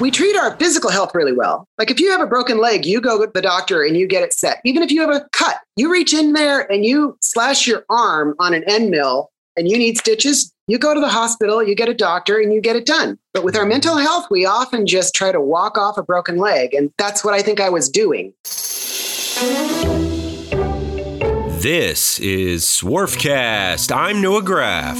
we treat our physical health really well. Like if you have a broken leg, you go to the doctor and you get it set. Even if you have a cut, you reach in there and you slash your arm on an end mill and you need stitches, you go to the hospital, you get a doctor, and you get it done. But with our mental health, we often just try to walk off a broken leg. And that's what I think I was doing. This is Swarfcast. I'm Noah Graff.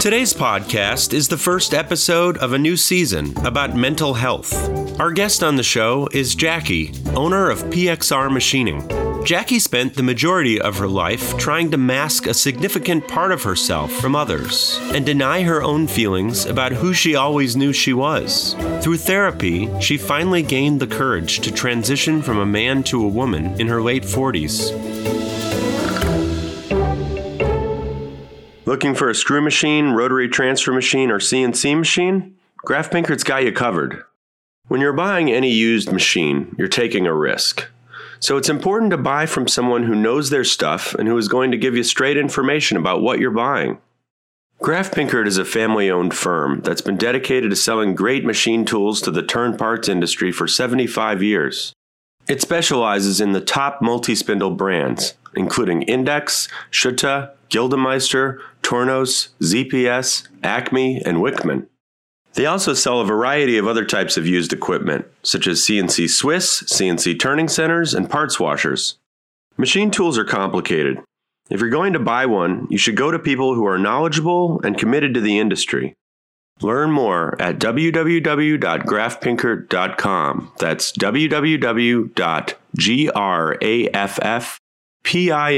Today's podcast is the first episode of a new season about mental health. Our guest on the show is Jackie, owner of PXR Machining. Jackie spent the majority of her life trying to mask a significant part of herself from others and deny her own feelings about who she always knew she was. Through therapy, she finally gained the courage to transition from a man to a woman in her late 40s. Looking for a screw machine, rotary transfer machine, or CNC machine? Graff Pinkert's got you covered. When you're buying any used machine, you're taking a risk. So it's important to buy from someone who knows their stuff and who is going to give you straight information about what you're buying. Graff Pinkert is a family owned firm that's been dedicated to selling great machine tools to the turn parts industry for 75 years. It specializes in the top multi spindle brands, including Index, Schutte, Gildemeister, Tornos, ZPS, Acme, and Wickman. They also sell a variety of other types of used equipment, such as CNC Swiss, CNC turning centers, and parts washers. Machine tools are complicated. If you're going to buy one, you should go to people who are knowledgeable and committed to the industry. Learn more at www.graffpinkert.com. That's www.graffpinkert.com. I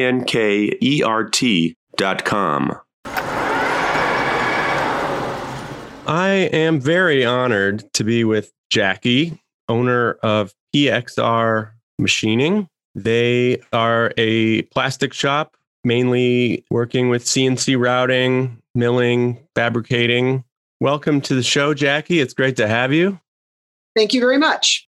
am very honored to be with Jackie, owner of PXR Machining. They are a plastic shop, mainly working with CNC routing, milling, fabricating. Welcome to the show, Jackie. It's great to have you. Thank you very much.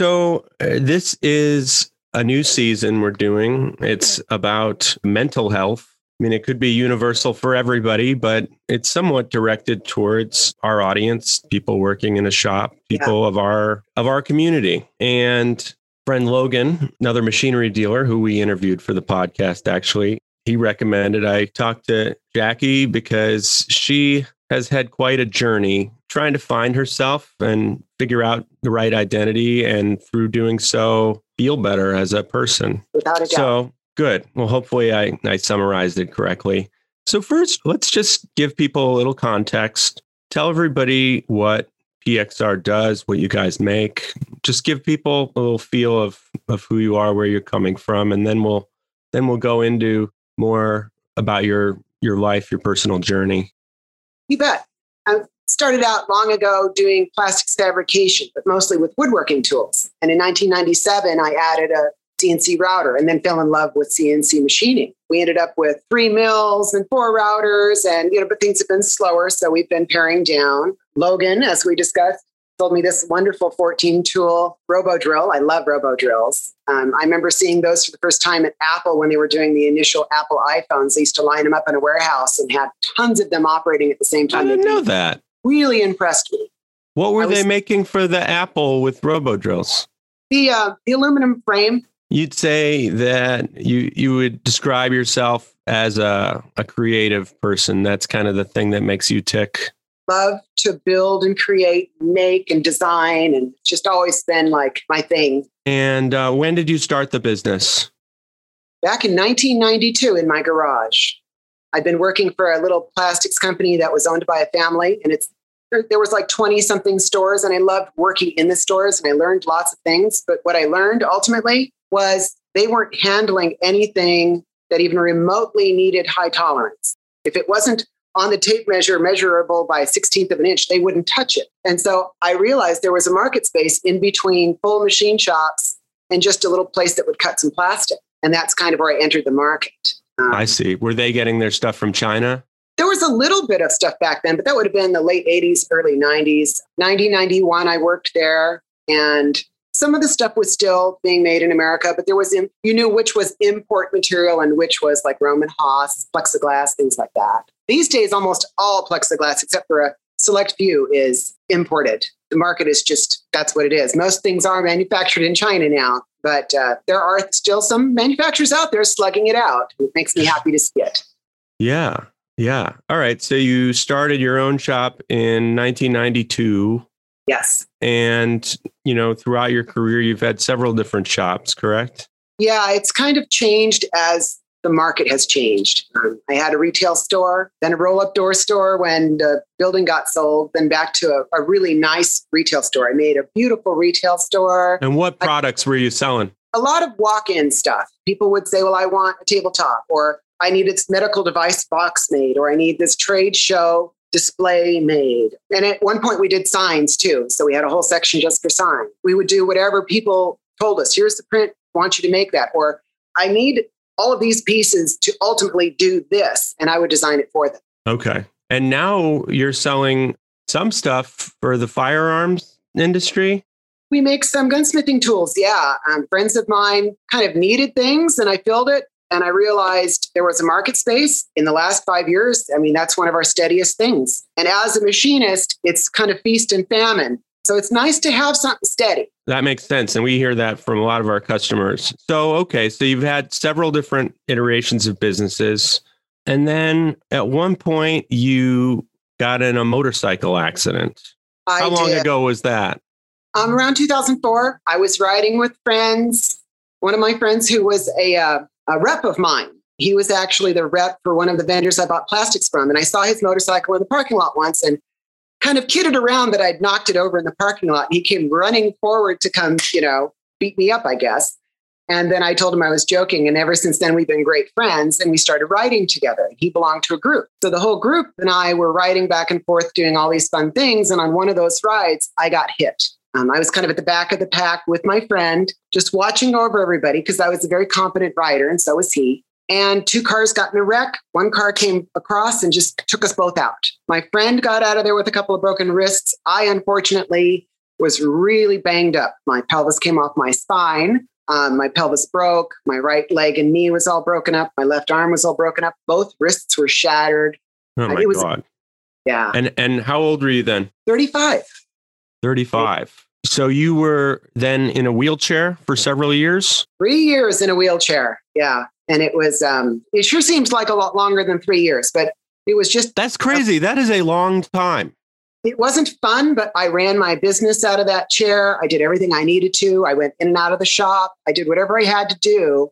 So, uh, this is a new season we're doing. It's about mental health I mean, it could be universal for everybody, but it's somewhat directed towards our audience, people working in a shop, people yeah. of our of our community. And friend Logan, another machinery dealer who we interviewed for the podcast, actually, he recommended I talk to Jackie because she has had quite a journey trying to find herself and figure out the right identity and through doing so feel better as a person. Without a doubt. So Good. Well, hopefully I, I summarized it correctly. So, first, let's just give people a little context. Tell everybody what PXR does, what you guys make. Just give people a little feel of, of who you are, where you're coming from, and then we'll then we'll go into more about your your life, your personal journey. You bet. I started out long ago doing plastics fabrication, but mostly with woodworking tools. And in 1997, I added a CNC router and then fell in love with CNC machining. We ended up with three mills and four routers and, you know, but things have been slower. So we've been paring down. Logan, as we discussed, told me this wonderful 14 tool robo drill. I love robo drills. Um, I remember seeing those for the first time at Apple when they were doing the initial Apple iPhones. They used to line them up in a warehouse and had tons of them operating at the same time. I didn't know that. Really impressed me. What were was, they making for the Apple with robo drills? The uh, the aluminum frame You'd say that you you would describe yourself as a, a creative person. That's kind of the thing that makes you tick. Love to build and create, make and design, and just always been like my thing. And uh, when did you start the business? Back in 1992 in my garage. I'd been working for a little plastics company that was owned by a family, and it's there was like 20 something stores and I loved working in the stores and I learned lots of things. But what I learned ultimately was they weren't handling anything that even remotely needed high tolerance. If it wasn't on the tape measure measurable by a 16th of an inch, they wouldn't touch it. And so I realized there was a market space in between full machine shops and just a little place that would cut some plastic. And that's kind of where I entered the market. Um, I see. Were they getting their stuff from China? There was a little bit of stuff back then, but that would have been the late 80s, early 90s. 90, 91, I worked there. And some of the stuff was still being made in America, but there was, in, you knew which was import material and which was like Rohm and Haas, plexiglass, things like that. These days, almost all plexiglass, except for a select few is imported. The market is just that's what it is. Most things are manufactured in China now, but uh, there are still some manufacturers out there slugging it out. It makes me happy to see it. Yeah. Yeah. All right. So you started your own shop in 1992. Yes. And, you know, throughout your career, you've had several different shops, correct? Yeah, it's kind of changed as the market has changed. Um, I had a retail store, then a roll up door store when the building got sold, then back to a, a, really nice retail store. I made a beautiful retail store. And what products I, were you selling? A lot of walk in stuff. People would say, Well, I want a tabletop, or I need this medical device box made, or I need this trade show display made. And at one point, we did signs too. So we had a whole section just for signs. We would do whatever people told us here's the print, want you to make that. Or I need all of these pieces to ultimately do this. And I would design it for them. Okay. And now you're selling some stuff for the firearms industry? We make some gunsmithing tools. Yeah. Um, friends of mine kind of needed things and I filled it and I realized there was a market space in the last five years. I mean, that's one of our steadiest things. And as a machinist, it's kind of feast and famine. So it's nice to have something steady. That makes sense. And we hear that from a lot of our customers. So, okay. So you've had several different iterations of businesses. And then at one point, you got in a motorcycle accident. I How long did. ago was that? Um, around 2004. I was riding with friends. One of my friends who was a uh, a rep of mine. He was actually the rep for one of the vendors I bought plastics from. And I saw his motorcycle in the parking lot once and kind of kidded around that I'd knocked it over in the parking lot. And he came running forward to come, you know, beat me up, I guess. And then I told him I was joking. And ever since then, we've been great friends and we started riding together. He belonged to a group. So the whole group and I were riding back and forth doing all these fun things. And on one of those rides, I got hit. Um, I was kind of at the back of the pack with my friend, just watching over everybody because I was a very competent rider, and so was he. And two cars got in a wreck. One car came across and just took us both out. My friend got out of there with a couple of broken wrists. I, unfortunately, was really banged up. My pelvis came off my spine. Um, my pelvis broke. My right leg and knee was all broken up. My left arm was all broken up. Both wrists were shattered. Oh my was, god! Yeah. And and how old were you then? Thirty-five. Thirty-five. So you were then in a wheelchair for several years? Three years in a wheelchair. Yeah. And it was, um, it sure seems like a lot longer than three years, but it was just. That's crazy. that is a long time. It wasn't fun, but I ran my business out of that chair. I did everything I needed to. I went in and out of the shop. I did whatever I had to do,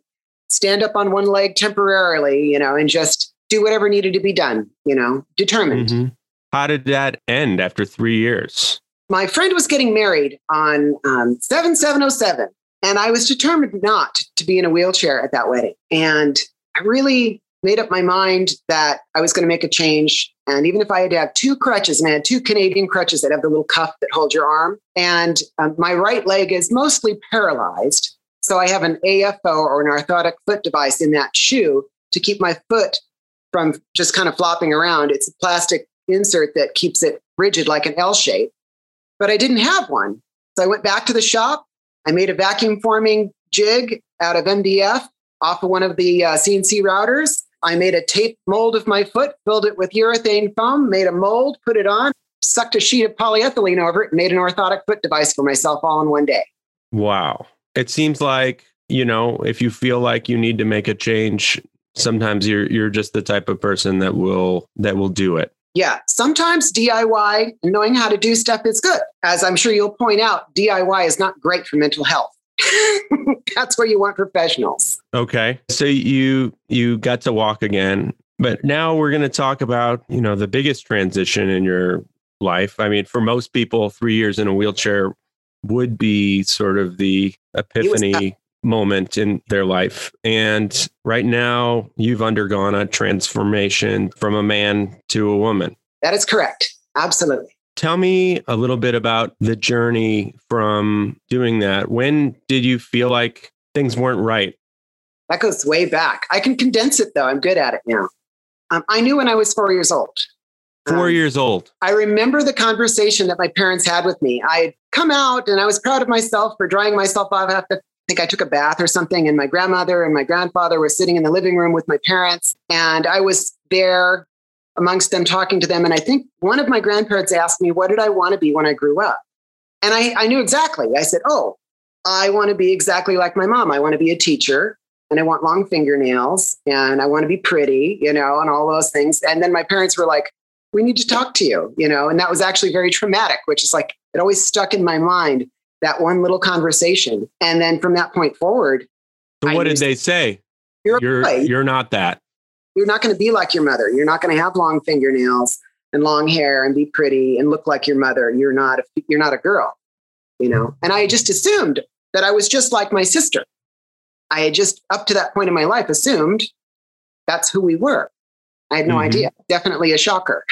stand up on one leg temporarily, you know, and just do whatever needed to be done, you know, determined. Mm-hmm. How did that end after three years? My friend was getting married on um, 7707 and i was determined not to be in a wheelchair at that wedding. And i really made up my mind that i was going to make a change. And even if i had to have two crutches and i had two canadian crutches that have the little cuff that hold your arm and um, my right leg is mostly paralyzed so i have an afo or an orthotic foot device in that shoe to keep my foot from just kind of flopping around. It's a plastic insert that keeps it rigid like an l shape but I didn't have one. So I went back to the shop. I made a vacuum forming jig out of MDF off of one of the uh, CNC routers. I made a tape mold of my foot, filled it with urethane foam, made a mold, put it on, sucked a sheet of polyethylene over it, and made an orthotic foot device for myself all in one day. Wow. It seems like, you know, if you feel like you need to make a change, sometimes you're you're just the type of person that will that will do it yeah, sometimes DIY and knowing how to do stuff is good. As I'm sure you'll point out, DIY is not great for mental health. That's where you want professionals. Okay. So you you got to walk again, but now we're going to talk about, you know, the biggest transition in your life. I mean, for most people, 3 years in a wheelchair would be sort of the epiphany moment in their life. And right now, you've undergone a transformation from a man to a woman. That is correct. Absolutely. Tell me a little bit about the journey from doing that. When did you feel like things weren't right? That goes way back. I can condense it though. I'm good at it now. Um, I knew when I was four years old. Four um, years old. I remember the conversation that my parents had with me. I had come out and I was proud of myself for drying myself off after think I took a bath or something, and my grandmother and my grandfather were sitting in the living room with my parents. And I was there amongst them talking to them. And I think one of my grandparents asked me, What did I want to be when I grew up? And I, I knew exactly. I said, Oh, I want to be exactly like my mom. I want to be a teacher and I want long fingernails and I want to be pretty, you know, and all those things. And then my parents were like, we need to talk to you, you know, and that was actually very traumatic, which is like, it always stuck in my mind, that one little conversation. And then from that point forward. So what did they say? You're, you're, you're not that. You're not going to be like your mother. You're not going to have long fingernails and long hair and be pretty and look like your mother. You're not, a, you're not a girl, you know? And I just assumed that I was just like my sister. I had just up to that point in my life assumed that's who we were. I had no mm-hmm. idea. Definitely a shocker.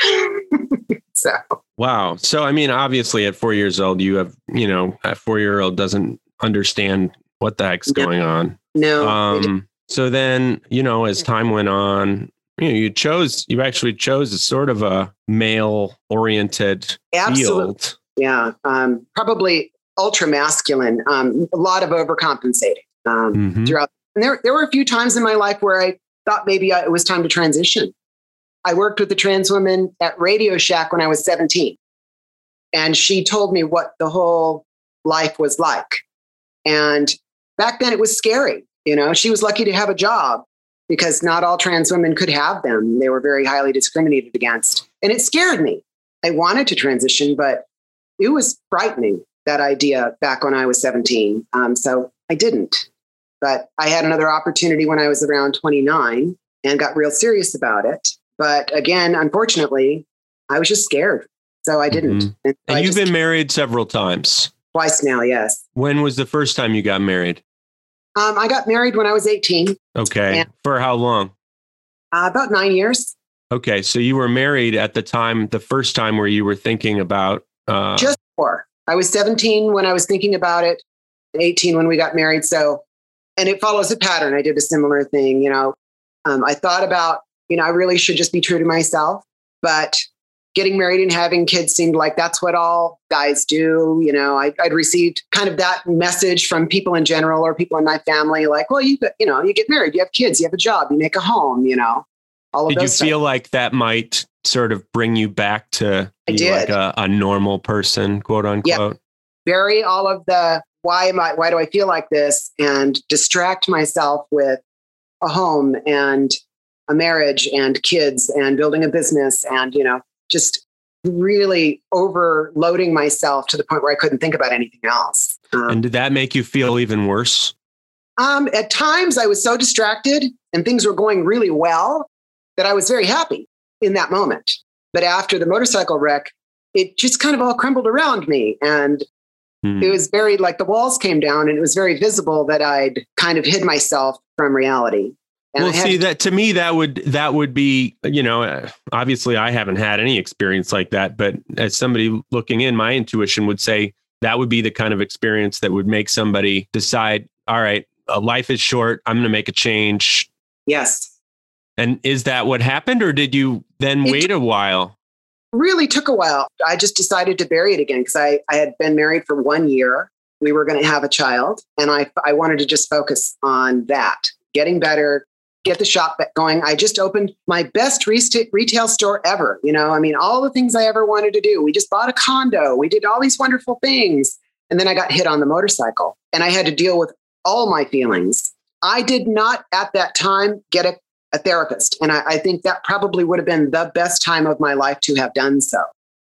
so wow. So I mean, obviously, at four years old, you have you know, a four year old doesn't understand what the heck's no. going on. No. Um. So then, you know, as time went on, you know, you chose. You actually chose a sort of a male oriented field. Yeah. Um. Probably ultra masculine. Um. A lot of overcompensating. Um. Mm-hmm. Throughout. And there, there were a few times in my life where I thought maybe I, it was time to transition. I worked with a trans woman at Radio Shack when I was 17. And she told me what the whole life was like. And back then it was scary. You know, she was lucky to have a job because not all trans women could have them. They were very highly discriminated against. And it scared me. I wanted to transition, but it was frightening, that idea back when I was 17. Um, so I didn't. But I had another opportunity when I was around 29 and got real serious about it. But again, unfortunately, I was just scared. So I didn't. Mm-hmm. And, and you've been married several times. Twice now, yes. When was the first time you got married? Um, I got married when I was 18. Okay. For how long? Uh, about nine years. Okay. So you were married at the time, the first time where you were thinking about. Uh, Just before. I was 17 when I was thinking about it, 18 when we got married. So, and it follows a pattern. I did a similar thing. You know, um, I thought about you know, I really should just be true to myself. But getting married and having kids seemed like that's what all guys do. You know, I, would received kind of that message from people in general or people in my family, like, well, you you know, you get married, you have kids, you have a job, you make a home. You know, all of Did you feel like that might sort of bring you back to be like a, a, normal person, quote unquote? Yep. Bury all of the why am I why do I feel like this and distract myself with a home and a marriage and kids and building a business and, you know, just really overloading myself to the point where I couldn't think about anything else. Um, and did that make you feel even worse? Um, at times, I was so distracted and things were going really well that I was very happy in that moment. But after the motorcycle wreck, it just kind of all crumbled around me. And hmm. it was very like the walls came down and it was very visible that I'd kind of hid myself from reality. And well, see that to me that would that would be you know uh, obviously I haven't had any experience like that, but as somebody looking in, my intuition would say that would be the kind of experience that would make somebody decide, all right, life is short, I'm going to make a change. Yes. And is that what happened, or did you then it wait a while? Really took a while. I just decided to bury it again because I I had been married for one year. We were going to have a child, and I I wanted to just focus on that getting better, get the shop going. I just opened my best retail store ever. You know, I mean, all the things I ever wanted to do. We just bought a condo. We did all these wonderful things. And then I got hit on the motorcycle and I had to deal with all my feelings. I did not at that time get a, a therapist. And I, I, think that probably would have been the best time of my life to have done so.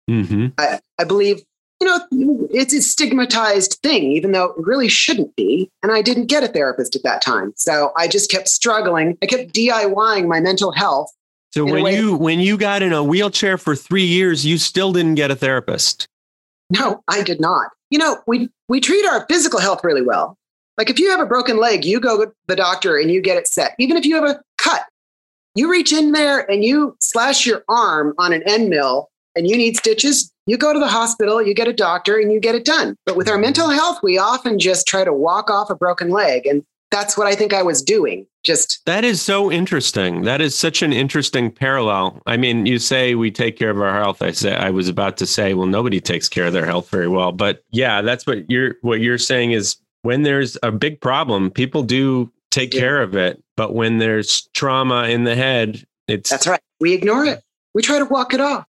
Mm-hmm. I, I believe you know, it's a stigmatized thing, even though it really shouldn't be. And I didn't get a therapist at that time. So I just kept struggling. I kept DIYing my mental health. So when you when you got in a wheelchair for three years, you still didn't get a therapist. No, I did not. You know, we we treat our physical health really well. Like if you have a broken leg, you go to the doctor and you get it set. Even if you have a cut, you reach in there and you slash your arm on an end mill and you need stitches, you go to the hospital, you get a doctor, and you get it done. But with our mm-hmm. mental health, we often just try to walk off a broken leg. And that's what I think I was doing. Just that is so interesting. That is such an interesting parallel. I mean, you say we take care of our health. I say I was about to say, well, nobody takes care of their health very well. But yeah, that's what you're what you're saying is when there's a big problem, people do take yeah. care of it. But when there's trauma in the head, it's that's right. We ignore it. we try to walk it off.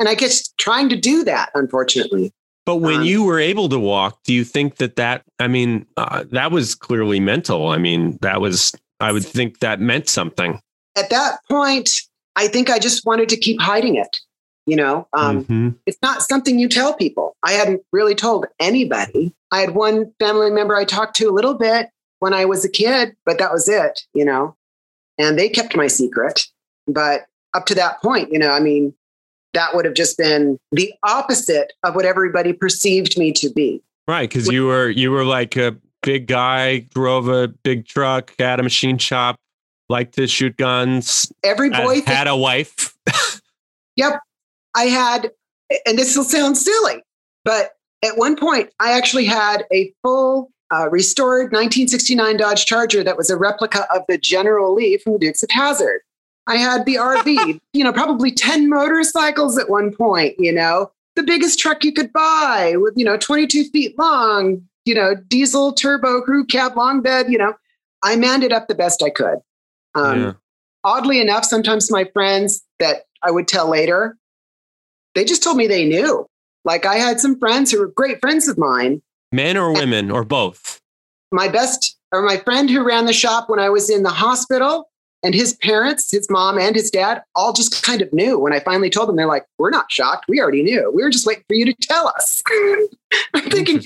And I guess trying to do that, unfortunately. But when um, you were able to walk, do you think that that, I mean, uh, that was clearly mental. I mean, that was, I would think that meant something. At that point, I think I just wanted to keep hiding it. You know, um, mm-hmm. it's not something you tell people. I hadn't really told anybody. I had one family member I talked to a little bit when I was a kid, but that was it, you know, and they kept my secret. But up to that point, you know, I mean, that would have just been the opposite of what everybody perceived me to be. Right. Cause you were, you were like a big guy, drove a big truck, had a machine shop, liked to shoot guns. Every boy had, had a wife. yep. I had, and this will sound silly, but at one point I actually had a full uh, restored 1969 Dodge Charger that was a replica of the General Lee from the Dukes of Hazzard. I had the RV, you know, probably 10 motorcycles at one point, you know, the biggest truck you could buy with, you know, 22 feet long, you know, diesel turbo crew cab long bed, you know, I manned it up the best I could. Um, yeah. Oddly enough, sometimes my friends that I would tell later, they just told me they knew. Like I had some friends who were great friends of mine. Men or women or both? My best, or my friend who ran the shop when I was in the hospital, and his parents, his mom and his dad, all just kind of knew. When I finally told them, they're like, "We're not shocked. We already knew. We were just waiting for you to tell us." I'm thinking,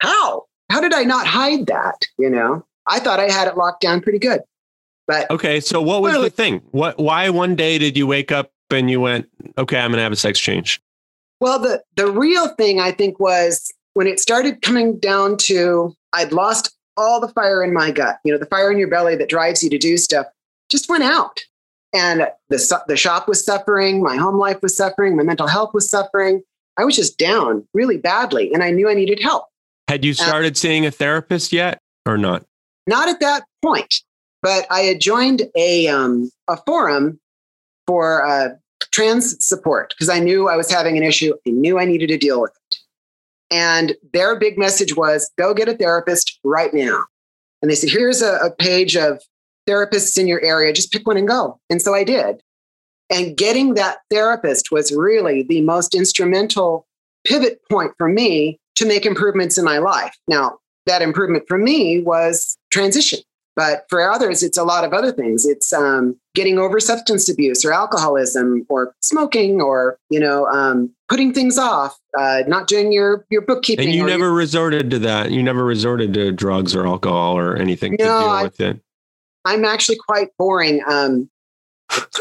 how? How did I not hide that? You know, I thought I had it locked down pretty good. But okay, so what was the thing? What? Why one day did you wake up and you went, "Okay, I'm going to have a sex change"? Well, the the real thing I think was when it started coming down to I'd lost all the fire in my gut. You know, the fire in your belly that drives you to do stuff just went out. And the, the shop was suffering, my home life was suffering, my mental health was suffering. I was just down really badly, and I knew I needed help. Had you started uh, seeing a therapist yet or not? Not at that point, but I had joined a, um, a forum for uh, trans support because I knew I was having an issue. I knew I needed to deal with it. And their big message was go get a therapist right now. And they said, here's a, a page of therapists in your area, just pick one and go. And so I did. And getting that therapist was really the most instrumental pivot point for me to make improvements in my life. Now, that improvement for me was transition. But for others, it's a lot of other things. It's um, getting over substance abuse or alcoholism or smoking or, you know, um, putting things off, uh, not doing your, your bookkeeping. And you never your, resorted to that. You never resorted to drugs or alcohol or anything no, to deal I, with it. I'm actually quite boring. Um,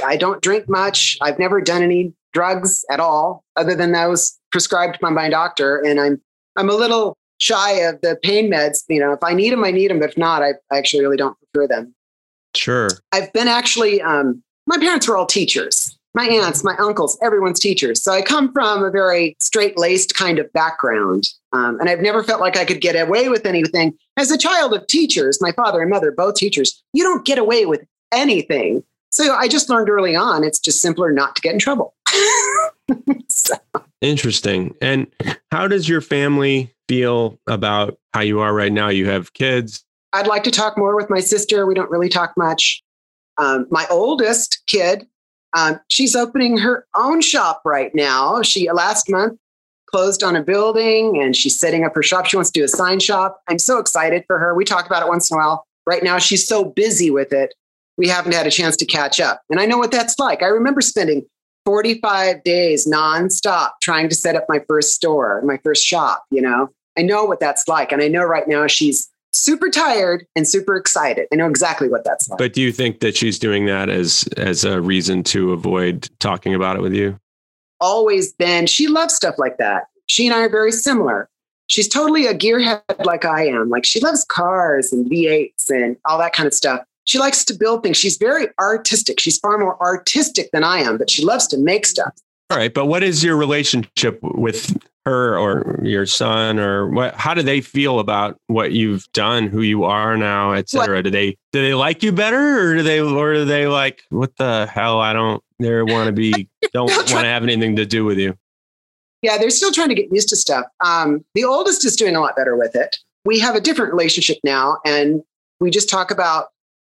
I don't drink much. I've never done any drugs at all, other than those prescribed by my doctor. And I'm I'm a little shy of the pain meds. You know, if I need them, I need them. But if not, I, I actually really don't prefer them. Sure. I've been actually, um, my parents were all teachers. My aunts, my uncles, everyone's teachers. So I come from a very straight laced kind of background. Um, and I've never felt like I could get away with anything. As a child of teachers, my father and mother, both teachers, you don't get away with anything. So I just learned early on it's just simpler not to get in trouble. so. Interesting. And how does your family feel about how you are right now? You have kids. I'd like to talk more with my sister. We don't really talk much. Um, my oldest kid, um, she's opening her own shop right now. She last month closed on a building and she's setting up her shop. She wants to do a sign shop. I'm so excited for her. We talk about it once in a while. Right now, she's so busy with it. We haven't had a chance to catch up. And I know what that's like. I remember spending 45 days nonstop trying to set up my first store, my first shop, you know. I know what that's like. And I know right now she's super tired and super excited. I know exactly what that's like. But do you think that she's doing that as as a reason to avoid talking about it with you? Always been. She loves stuff like that. She and I are very similar. She's totally a gearhead like I am. Like she loves cars and V8s and all that kind of stuff she likes to build things. She's very artistic. She's far more artistic than I am, but she loves to make stuff. All right, but what is your relationship with her or your son or what how do they feel about what you've done, who you are now, et cetera? What? Do they do they like you better or do they or do they like what the hell? I don't they want to be don't want to have anything to do with you. Yeah, they're still trying to get used to stuff. Um, the oldest is doing a lot better with it. We have a different relationship now, and we just talk about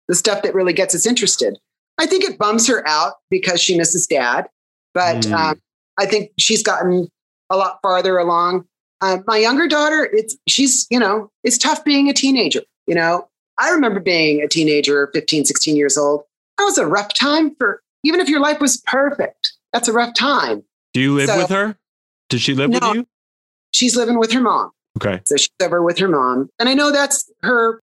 the stuff that really gets us interested. I think it bums her out because she misses dad, but Mm. um, I think she's gotten a lot farther along. Uh, my younger daughter, it's she's you know it's tough being a teenager. You know, I remember being a teenager, 15, 16 years old. That was a rough time for even if your life was perfect. That's a rough time. Do you live So- with her? Does she live No. with you? She's living with her mom. Okay. So she's over with her mom. And I know that's her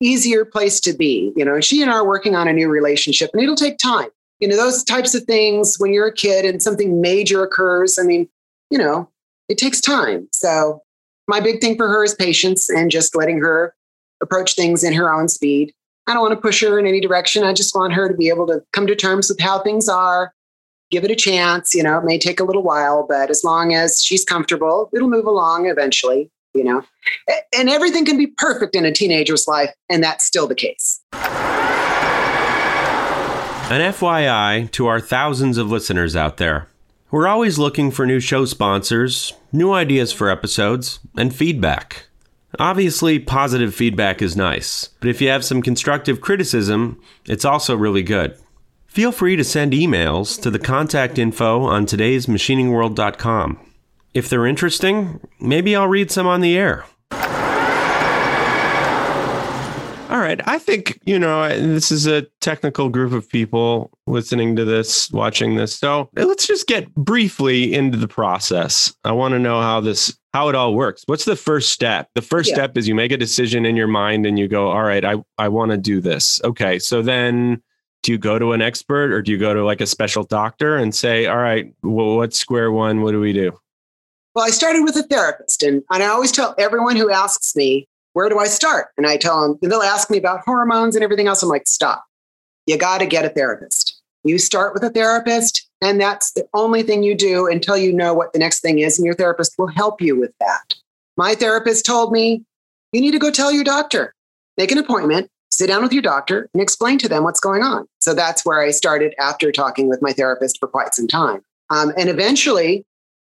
easier place to be. You know, she and I are working on a new relationship and it'll take time. You know, those types of things when you're a kid and something major occurs, I mean, you know, it takes time. So my big thing for her is patience and just letting her approach things in her own speed. I don't want to push her in any direction. I just want her to be able to come to terms with how things are, give it a chance. You know, it may take a little while, but as long as she's comfortable, it'll move along eventually, you know. And everything can be perfect in a teenager's life, and that's still the case. An FYI to our thousands of listeners out there. We're always looking for new show sponsors, new ideas for episodes, and feedback. Obviously, positive feedback is nice, but if you have some constructive criticism, it's also really good. Feel free to send emails to the contact info on today's today'smachiningworld.com. If they're interesting, maybe I'll read some on the air. All right. I think, you know, this is a technical group of people listening to this, watching this. So eh, let's just get briefly into the process. I want to know how this, how it all works. What's the first step? The first Yeah. step is you make a decision in your mind and you go, all right, I, I want to do this. Okay. So then do you go to an expert or do you go to like a special doctor and say, all right, well, what's square one? What do we do? Well, I started with a therapist, and, and I always tell everyone who asks me, Where do I start? And I tell them, and they'll ask me about hormones and everything else. I'm like, Stop. You got to get a therapist. You start with a therapist, and that's the only thing you do until you know what the next thing is, and your therapist will help you with that. My therapist told me, You need to go tell your doctor, make an appointment, sit down with your doctor, and explain to them what's going on. So that's where I started after talking with my therapist for quite some time. Um, and eventually,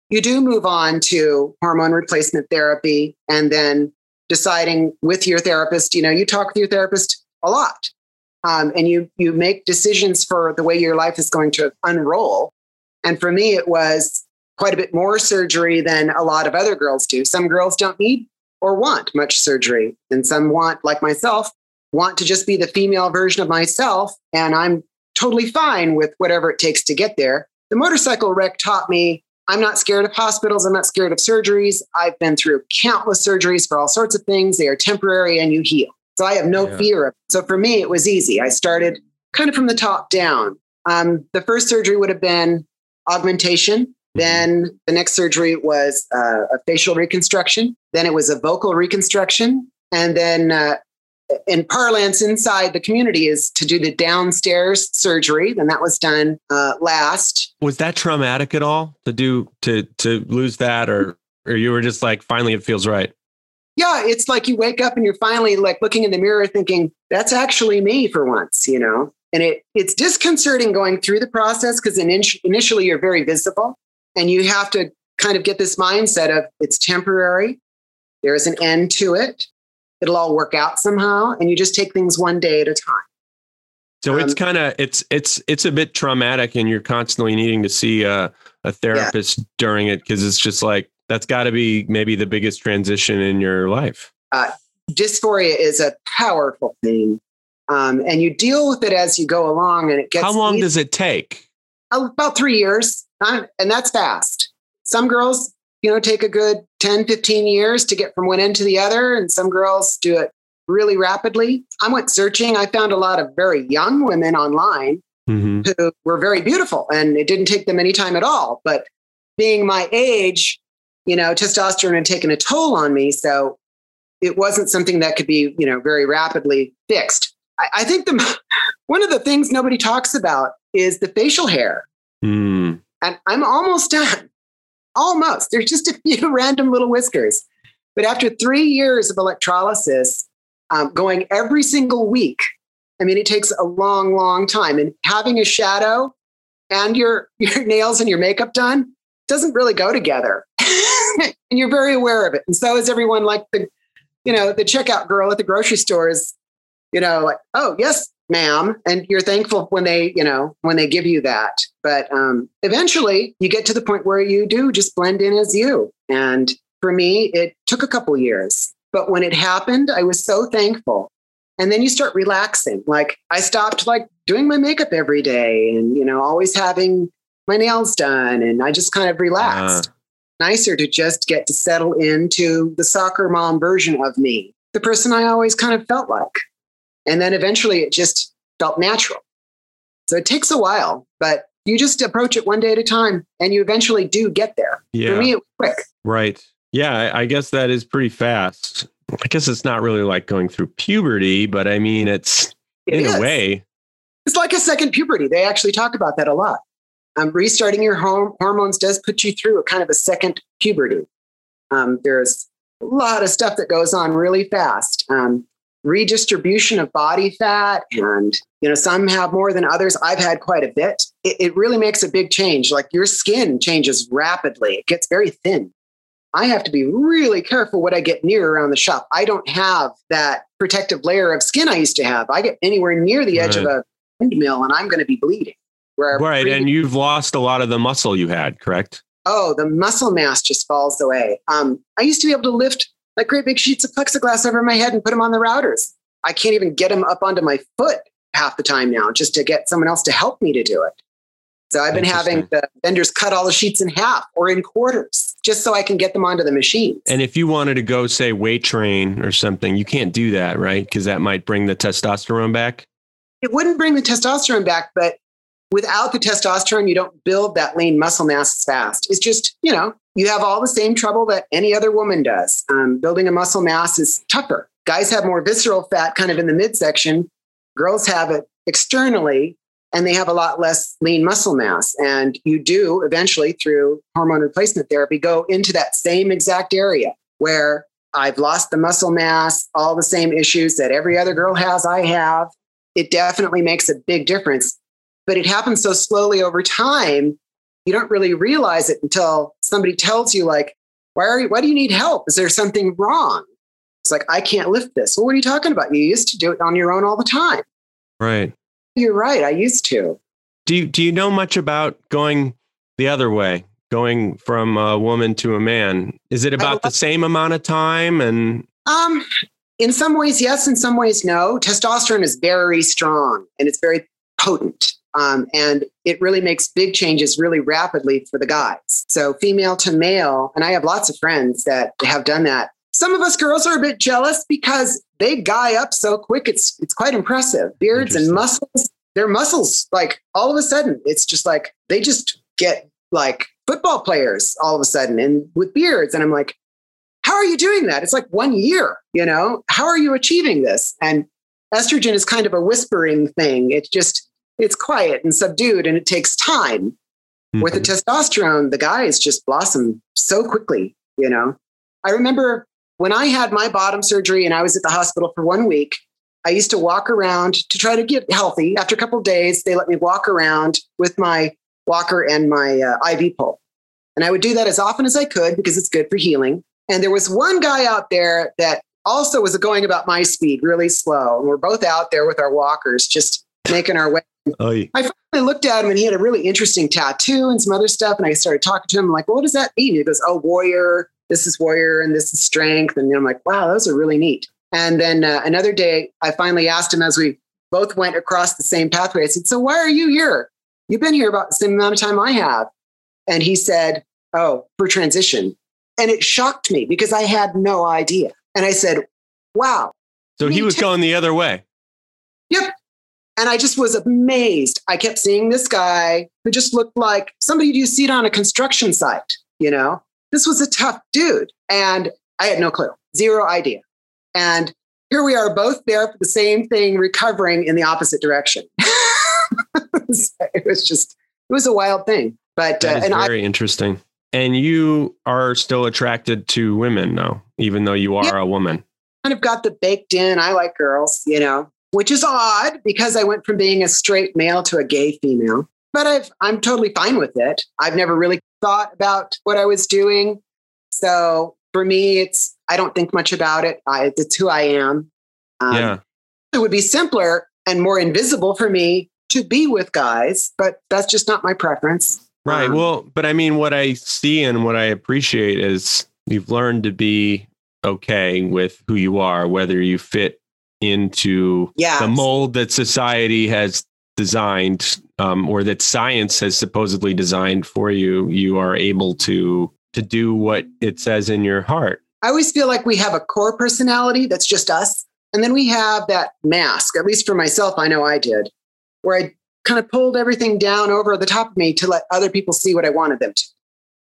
you do move on to hormone replacement therapy and then deciding with your therapist you know you talk with your therapist a lot um, and you you make decisions for the way your life is going to unroll. And for me it was quite a bit more surgery than a lot of other girls do. Some girls don't need or want much surgery and some want like myself want to just be the female version of myself and i'm totally fine with whatever it takes to get there. The motorcycle wreck taught me I'm not scared of hospitals. I'm not scared of surgeries. I've been through countless surgeries for all sorts of things. They are temporary and you heal. So I have no Yeah. fear of it. So for me, it was easy. I started kind of from the top down. Um, the first surgery would have been augmentation. Then the next surgery was uh, a facial reconstruction. Then it was a vocal reconstruction. And then uh, in parlance inside the community is to do the downstairs surgery. Then that was done uh, last. Was that traumatic at all to do to to lose that or or you were just like finally it feels right? yeah, it's like you wake up and you're finally like looking in the mirror thinking, that's actually me for once, you know? And it it's disconcerting going through the process because initially you're very visible and you have to kind of get this mindset of it's temporary. There is an end to it. It'll all work out somehow. And you just take things one day at a time. So it's Um, kind of it's it's it's a bit traumatic, and you're constantly needing to see a, a therapist during it because it's just like that's got to be maybe the biggest transition in your life. Dysphoria is a powerful thing. Um, and you deal with it as you go along and it gets How long eas- does it take? about three years and that's fast some girls you know take a good 10 15 years to get from one end to the other and some girls do it really rapidly i went searching i found a lot of very young women online Mm-hmm. who were very beautiful and it didn't take them any time at all but being my age you know testosterone had taken a toll on me so it wasn't something that could be you know very rapidly fixed i, I think the one of the things nobody talks about is the facial hair Mm. and I'm almost done. Almost. There's just a few random little whiskers. But after three years of electrolysis, um, going every single week, I mean, it takes a long, long time. And having a shadow and your, your nails and your makeup done doesn't really go together. and you're very aware of it. And so is everyone like the, you know, the checkout girl at the grocery stores, you know, like, oh, yes, ma'am. And you're thankful when they, you know, when they give you that. But um, eventually you get to the point where you do just blend in as you. And for me, it took a couple years. But when it happened, I was so thankful. And then you start relaxing. Like I stopped like doing my makeup every day and, you know, always having my nails done. And I just kind of relaxed. Uh. Nicer to just get to settle into the soccer mom version of me, the person I always kind of felt like. And then eventually it just felt natural. So it takes a while, but you just approach it one day at a time and you eventually do get there. Yeah. For me, it was quick. Right. Yeah. I guess that is pretty fast. I guess it's not really like going through puberty, but I mean, it's it in is. a way. It's like a second puberty. They actually talk about that a lot. Um, restarting your home, hormones does put you through a kind of a second puberty. Um, there's a lot of stuff that goes on really fast. Um, redistribution of body fat and you know some have more than others. I've had quite a bit. It, it, really makes a big change. Like your skin changes rapidly. It gets very thin. I have to be really careful what i get near around the shop. I don't have that protective layer of skin i used to have. I get anywhere near the edge right. of a end mill and i'm going to be bleeding. Right and you've lost a lot of the muscle you had correct? Oh the muscle mass just falls away. Um, i used to be able to lift like great big sheets of plexiglass over my head and put them on the routers. I can't even get them up onto my foot half the time now just to get someone else to help me to do it. So I've been having the vendors cut all the sheets in half or in quarters just so I can get them onto the machines. And if you wanted to go, say, weight train or something, you can't do that, right? Because that might bring the testosterone back. It wouldn't bring the testosterone back, but without the testosterone, you don't build that lean muscle mass as fast. It's just, you know, you have all the same trouble that any other woman does. Um, building a muscle mass is tougher. Guys have more visceral fat kind of in the midsection. Girls have it externally, and they have a lot less lean muscle mass. And you do eventually, through hormone replacement therapy, go into that same exact area where I've lost the muscle mass, all the same issues that every other girl has, I have. It definitely makes a big difference. But it happens so slowly over time you don't really realize it until somebody tells you like why are you why do you need help? Is there something wrong? It's like i can't lift this. Well what are you talking about? You used to do it on your own all the time. Right. You're right i used to. Do you do you know much about going the other way going from a woman to a man? Is it about the same amount of time and um in some ways yes in some ways no. Testosterone is very strong and it's very potent um, and it really makes big changes really rapidly for the guys. So, female to male, and I have lots of friends that have done that. Some of us girls are a bit jealous because they guy up so quick. It's it's quite impressive. Beards and muscles, their muscles, like all of a sudden, it's just like they just get like football players all of a sudden and with beards. And I'm like, how are you doing that? It's like one year, you know? How are you achieving this? And estrogen is kind of a whispering thing. It's just it's quiet and subdued and it takes time. Mm-hmm. With the testosterone, the guys just blossom so quickly, you know. I remember when I had my bottom surgery and I was at the hospital for one week, I used to walk around to try to get healthy. After a couple days, they let me walk around with my walker and my uh, IV pole. And I would do that as often as I could because it's good for healing. And there was one guy out there that also was going about my speed really slow. And we're both out there with our walkers, just making our way Oh, yeah. I finally looked at him and he had a really interesting tattoo and some other stuff. And I started talking to him, I'm like, well, what does that mean? He goes, oh, warrior. This is warrior and this is strength. And I'm like, wow, those are really neat. And then uh, another day, I finally asked him as we both went across the same pathway. I said, so why are you here? You've been here about the same amount of time I have. And he said, oh, for transition. And it shocked me because I had no idea. And I said, wow. So he was t- going the other way. Yep. And I just was amazed. I kept seeing this guy who just looked like somebody you see it on a construction site, you know? This was a tough dude. And I had no clue, zero idea. And here we are both there for the same thing, recovering in the opposite direction. it was just, it was a wild thing. But that uh, and very I, interesting. And you are still attracted to women now, even though you are yeah, a woman. Kind of got the baked in. I like girls, you know which is odd because I went from being a straight male to a gay female. But I've, I'm totally fine with it. I've never really thought about what I was doing. So for me, it's, I don't think much about it. I, it's who I am. Um, yeah. It would be simpler and more invisible for me to be with guys, but that's just not my preference. Right. Um, well, but I mean, what I see and what I appreciate is you've learned to be okay with who you are, whether you fit into Yeah. the mold that society has designed um, or that science has supposedly designed for you. You are able to to do what it says in your heart. I always feel like we have a core personality that's just us. And then we have that mask, at least for myself, I know I did, where I kind of pulled everything down over the top of me to let other people see what I wanted them to.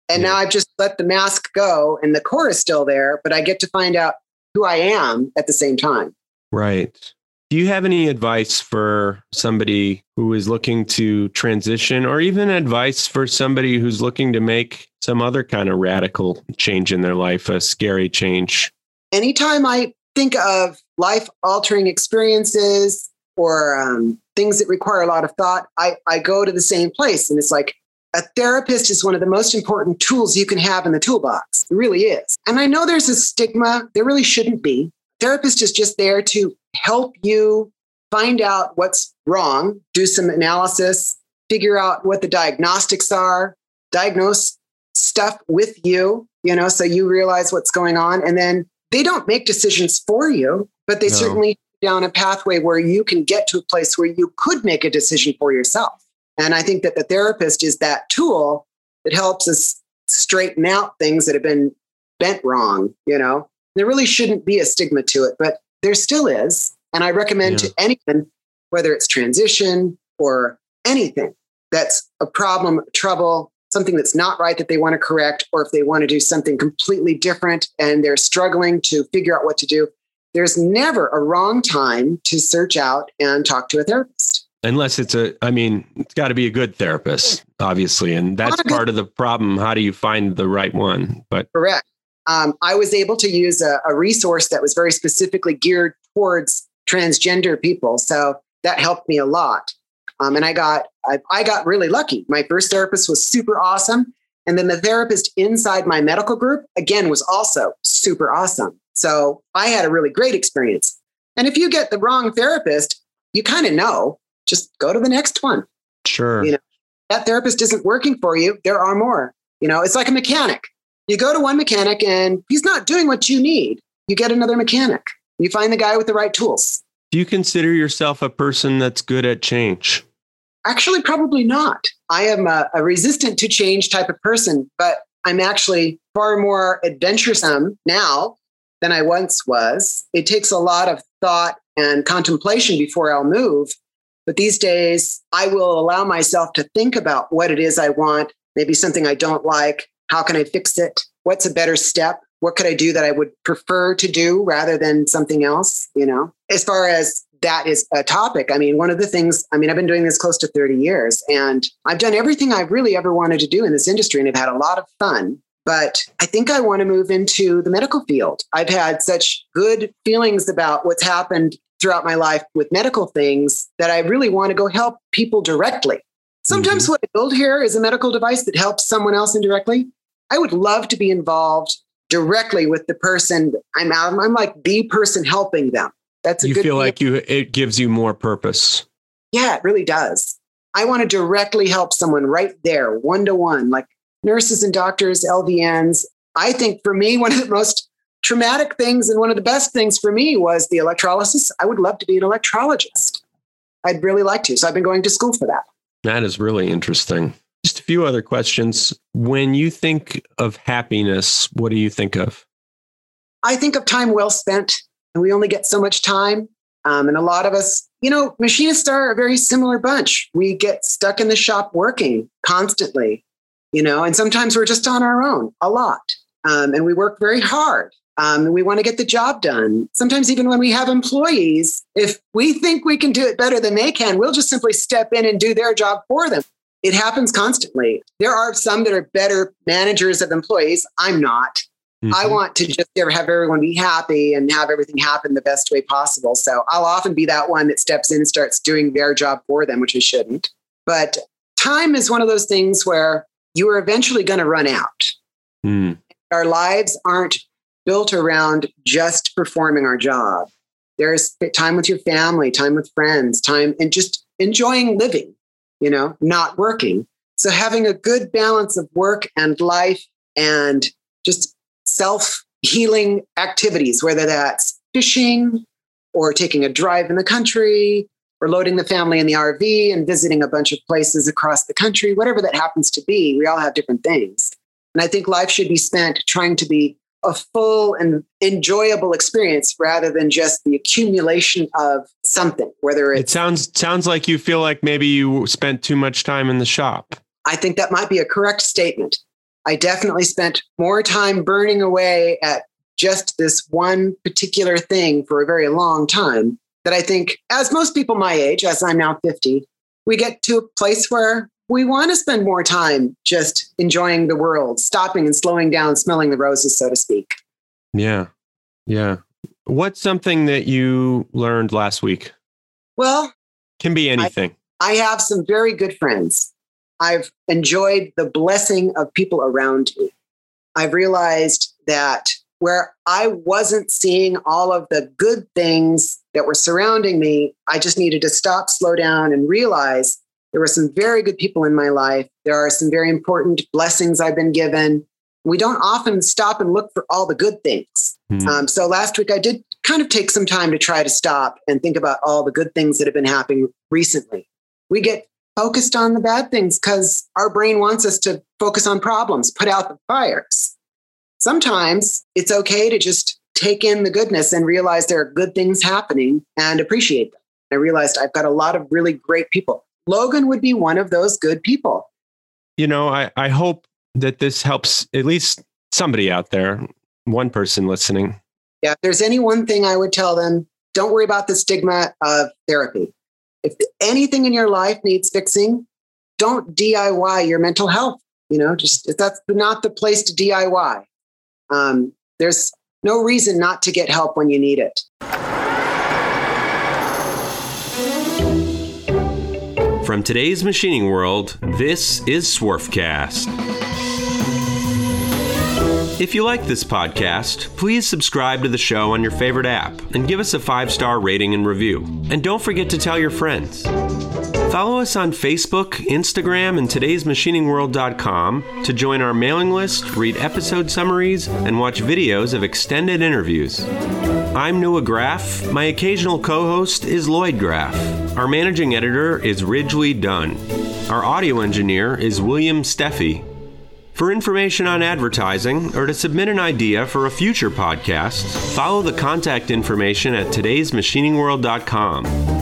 And Yeah. now I've just let the mask go and the core is still there, but I get to find out who I am at the same time. Right. Do you have any advice for somebody who is looking to transition, or even advice for somebody who's looking to make some other kind of radical change in their life, a scary change? anytime I think of life altering experiences or um, things that require a lot of thought, I, I go to the same place. And it's like a therapist is one of the most important tools you can have in the toolbox. It really is. And I know there's a stigma, there really shouldn't be. Therapist is just there to help you find out what's wrong, do some analysis, figure out what the diagnostics are, diagnose stuff with you, you know, so you realize what's going on. And then they don't make decisions for you, but they No. certainly down a pathway where you can get to a place where you could make a decision for yourself. And I think that the therapist is that tool that helps us straighten out things that have been bent wrong, you know. There really shouldn't be a stigma to it, but there still is. And I recommend Yeah. to anyone, whether it's transition or anything that's a problem, trouble, something that's not right that they want to correct, or if they want to do something completely different and they're struggling to figure out what to do, there's never a wrong time to search out and talk to a therapist. Unless it's a, I mean, it's got to be a good therapist, obviously. And that's Not a good- part of the problem. How do you find the right one? But Correct. Um, I was able to use a, a resource that was very specifically geared towards transgender people, so that helped me a lot. Um, and I got I, I got really lucky. My first therapist was super awesome, and then the therapist inside my medical group again was also super awesome. So I had a really great experience. And if you get the wrong therapist, you kind of know. Just go to the next one sure. You know, that therapist isn't working for you, there are more. You know, it's like a mechanic. You go to one mechanic and he's not doing what you need. You get another mechanic. You find the guy with the right tools. Do you consider yourself a person that's good at change? Actually, probably not. I am a, a resistant to change type of person, but I'm actually far more adventuresome now than I once was. It takes a lot of thought and contemplation before I'll move. But these days, I will allow myself to think about what it is I want, maybe something I don't like. How can I fix it? What's a better step? What could I do that I would prefer to do rather than something else? You know, as far as that is a topic. I mean, one of the things, I mean, I've been doing this close to 30 years and I've done everything I've really ever wanted to do in this industry and I've had a lot of fun. But I think I want to move into the medical field. I've had such good feelings about what's happened throughout my life with medical things that I really want to go help people directly. Sometimes mm-hmm. what I build here is a medical device that helps someone else indirectly. I would love to be involved directly with the person. I'm out. I'm like the person helping them. That's a You feel like you it gives you more purpose. Yeah, it really does. I want to directly help someone right there, one to one, like nurses and doctors, LVNs. I think for me, one of the most traumatic things and one of the best things for me was the electrolysis. I would love to be an electrologist. I'd really like to. So I've been going to school for that. That is really interesting. Just a few other questions. When you think of happiness, what do you think of? I think of time well spent, and we only get so much time. Um, and a lot of us, you know, machinists are a very similar bunch. We get stuck in the shop working constantly, you know, and sometimes we're just on our own a lot. Um, and we work very hard. Um, and we want to get the job done. Sometimes, even when we have employees, if we think we can do it better than they can, we'll just simply step in and do their job for them. It happens constantly. There are some that are better managers of employees. I'm not. I Mhm. want to just have everyone be happy and have everything happen the best way possible. So I'll often be that one that steps in and starts doing their job for them, which I shouldn't. But time is one of those things where you are eventually going to run out. Mm. Our lives aren't built around just performing our job. There's time with your family, time with friends, time and just enjoying living, you know, not working. So having a good balance of work and life and just self healing activities, whether that's fishing or taking a drive in the country or loading the family in the RV and visiting a bunch of places across the country, whatever that happens to be. We all have different things. And I think life should be spent trying to be a full and enjoyable experience rather than just the accumulation of something whether it sounds sounds like you feel like maybe you spent too much time in the shop. I think that might be a correct statement. I definitely spent more time burning away at just this one particular thing for a very long time that i think as most people my age as i'm now 50 we get to a place where we want to spend more time just enjoying the world, stopping and slowing down, smelling the roses, so to speak. Yeah. Yeah. What's something that you learned last week? Well, can be anything. I, I have some very good friends. I've enjoyed the blessing of people around me. I've realized that where I wasn't seeing all of the good things that were surrounding me, I just needed to stop, slow down, and realize there were some very good people in my life. There are some very important blessings I've been given. We don't often stop and look for all the good things. Mm-hmm. Um, so last week I did kind of take some time to try to stop and think about all the good things that have been happening recently. We get focused on the bad things because our brain wants us to focus on problems, put out the fires. Sometimes it's okay to just take in the goodness and realize there are good things happening and appreciate them. I realized I've got a lot of really great people Logan would be one of those good people. You know, I, I hope that this helps at least somebody out there, one person listening. Yeah, if there's any one thing I would tell them, don't worry about the stigma of therapy. If anything in your life needs fixing, don't DIY your mental health. You know, just that's not the place to DIY. Um, there's no reason not to get help when you need it. From today's machining world, this is Swarfcast. If you like this podcast, please subscribe to the show on your favorite app and give us a five star rating and review. And don't forget to tell your friends. Follow us on Facebook, Instagram, and today'smachiningworld.com to join our mailing list, read episode summaries, and watch videos of extended interviews. I'm Noah Graff. My occasional co host is Lloyd Graff. Our managing editor is Ridgely Dunn. Our audio engineer is William Steffi. For information on advertising or to submit an idea for a future podcast, follow the contact information at today'smachiningworld.com.